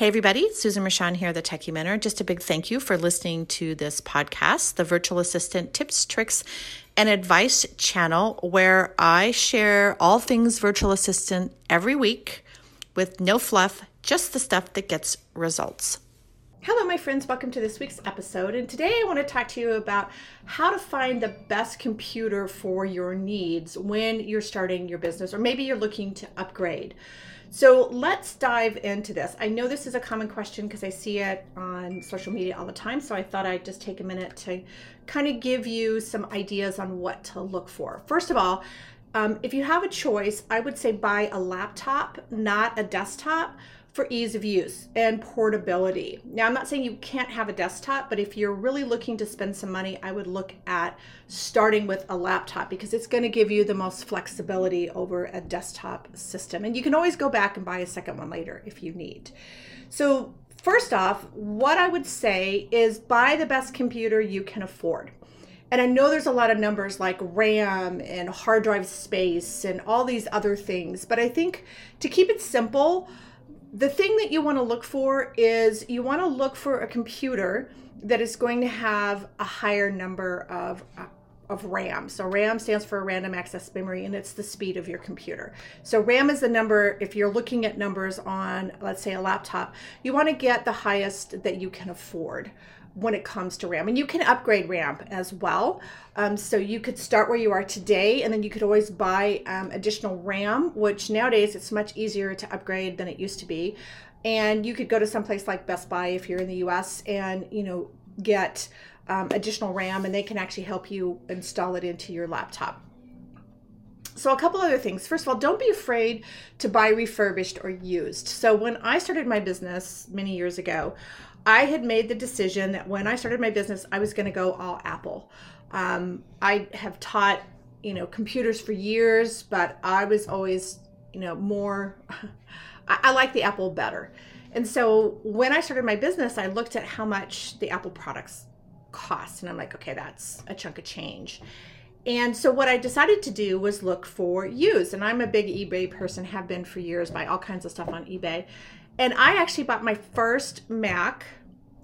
Hey, everybody, Susan Rashan here, the Techie Mentor. Just a big thank you for listening to this podcast, the Virtual Assistant Tips, Tricks, and Advice channel, where I share all things virtual assistant every week with no fluff, just the stuff that gets results. Hello, my friends. Welcome to this week's episode. And today I want to talk to you about how to find the best computer for your needs when you're starting your business, or maybe you're looking to upgrade. So let's dive into this. I know this is a common question because I see it on social media all the time. So I thought I'd just take a minute to kind of give you some ideas on what to look for. First of all, um, if you have a choice, I would say buy a laptop, not a desktop for ease of use and portability. Now, I'm not saying you can't have a desktop, but if you're really looking to spend some money, I would look at starting with a laptop because it's going to give you the most flexibility over a desktop system. And you can always go back and buy a second one later if you need. So, first off, what I would say is buy the best computer you can afford. And I know there's a lot of numbers like RAM and hard drive space and all these other things, but I think to keep it simple, the thing that you want to look for is you want to look for a computer that is going to have a higher number of uh, of RAM. So RAM stands for random access memory and it's the speed of your computer. So RAM is the number if you're looking at numbers on let's say a laptop, you want to get the highest that you can afford when it comes to RAM. And you can upgrade RAM as well. Um, so you could start where you are today, and then you could always buy um, additional RAM, which nowadays it's much easier to upgrade than it used to be. And you could go to some place like Best Buy if you're in the US and, you know, get um, additional RAM, and they can actually help you install it into your laptop. So, a couple other things. First of all, don't be afraid to buy refurbished or used. So, when I started my business many years ago, I had made the decision that when I started my business, I was going to go all Apple. Um, I have taught, you know, computers for years, but I was always, you know, more, I, I like the Apple better. And so when I started my business, I looked at how much the Apple products cost. And I'm like, okay, that's a chunk of change. And so what I decided to do was look for used. And I'm a big eBay person, have been for years, buy all kinds of stuff on eBay. And I actually bought my first Mac,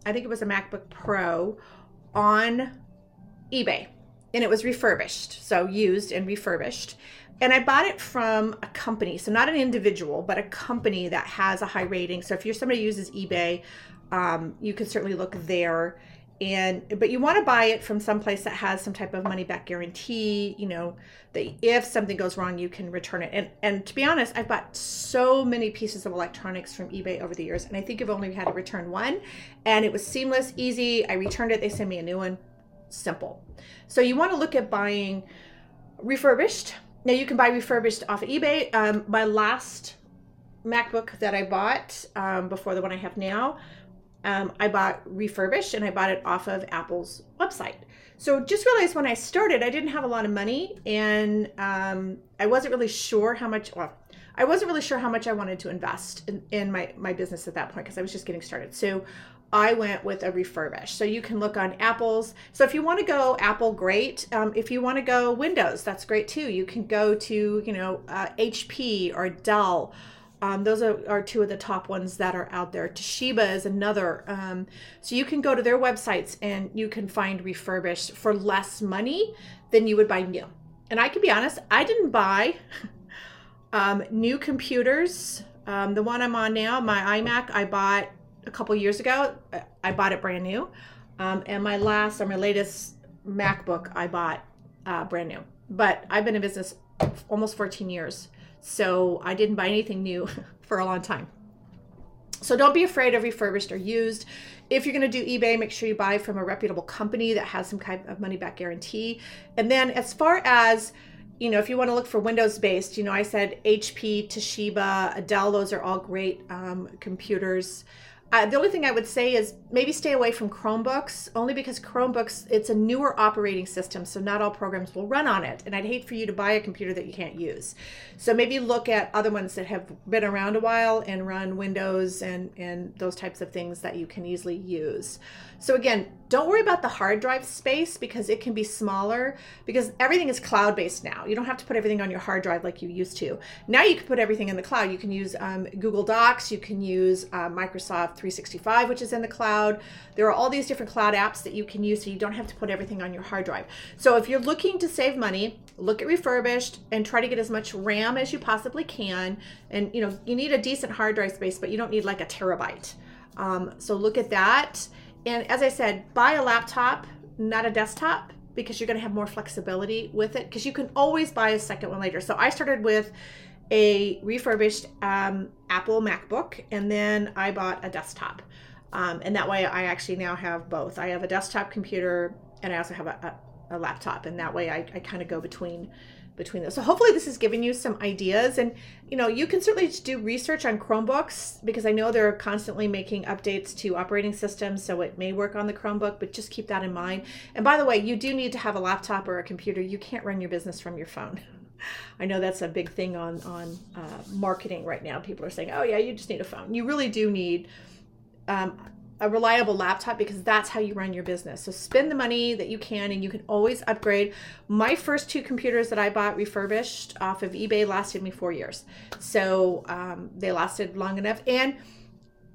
I think it was a MacBook Pro, on eBay. And it was refurbished, so used and refurbished. And I bought it from a company, so not an individual, but a company that has a high rating. So if you're somebody who uses eBay, um, you can certainly look there and but you want to buy it from some place that has some type of money back guarantee you know that if something goes wrong you can return it. And and to be honest i've bought so many pieces of electronics from ebay over the years and i think i've only had to return one and it was seamless easy. I returned it they sent me a new one. Simple. So you want to look at buying refurbished. Now you can buy refurbished off of ebay. Um, my last macbook that i bought um, before the one i have now um, I bought refurbished and I bought it off of Apple's website. So just realized when I started, I didn't have a lot of money and um, I wasn't really sure how much, well, I wasn't really sure how much I wanted to invest in, in my, my business at that point because I was just getting started. So I went with a refurbished. So you can look on Apple's. So if you want to go Apple, great. Um, if you want to go Windows, that's great too. You can go to, you know, uh, HP or Dell. Um, those are, are, two of the top ones that are out there. Toshiba is another. Um, so you can go to their websites and you can find refurbished for less money than you would buy new. And I can be honest, I didn't buy um, new computers. Um, the one I'm on now, my iMac, I bought a couple years ago. I bought it brand new. Um, and my last or my latest MacBook, I bought uh, brand new. But I've been in business almost 14 years. So I didn't buy anything new for a long time. So don't be afraid of refurbished or used. If you're going to do eBay, make sure you buy from a reputable company that has some kind of money back guarantee. And then as far as you know, if you want to look for Windows based, you know, I said HP, Toshiba, Dell, those are all great um, computers. Uh, the only thing I would say is maybe stay away from Chromebooks, only because Chromebooks, it's a newer operating system, so not all programs will run on it. And I'd hate for you to buy a computer that you can't use. So maybe look at other ones that have been around a while and run Windows and, and those types of things that you can easily use. So again, don't worry about the hard drive space because it can be smaller because everything is cloud based now. You don't have to put everything on your hard drive like you used to. Now you can put everything in the cloud. You can use um, Google Docs, you can use uh, Microsoft 365, which is in the cloud. There are all these different cloud apps that you can use so you don't have to put everything on your hard drive. So if you're looking to save money, look at refurbished and try to get as much RAM as you possibly can. And you know, you need a decent hard drive space, but you don't need like a terabyte. Um, so look at that and as I said, buy a laptop, not a desktop, because you're going to have more flexibility with it. Because you can always buy a second one later. So I started with a refurbished um, Apple MacBook, and then I bought a desktop. Um, and that way, I actually now have both. I have a desktop computer, and I also have a, a, a laptop, and that way, I, I kind of go between between those. So hopefully this has given you some ideas and you know, you can certainly do research on Chromebooks because I know they're constantly making updates to operating systems, so it may work on the Chromebook, but just keep that in mind. And by the way, you do need to have a laptop or a computer. You can't run your business from your phone. I know that's a big thing on on uh, marketing right now. People are saying, "Oh yeah, you just need a phone." You really do need um, a reliable laptop because that's how you run your business. So spend the money that you can and you can always upgrade. My first two computers that I bought refurbished off of eBay lasted me four years. So um, they lasted long enough. And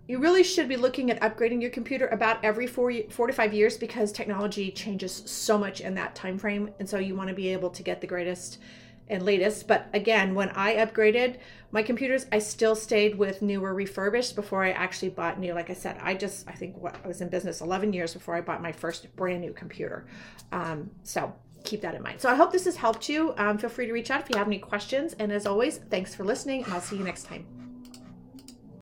you really should be looking at upgrading your computer about every four, four to five years because technology changes so much in that time frame. And so you want to be able to get the greatest and latest. But again, when I upgraded my computers, I still stayed with newer refurbished before I actually bought new. Like I said, I just, I think what I was in business 11 years before I bought my first brand new computer. Um, so keep that in mind. So I hope this has helped you. Um, feel free to reach out if you have any questions. And as always, thanks for listening, and I'll see you next time.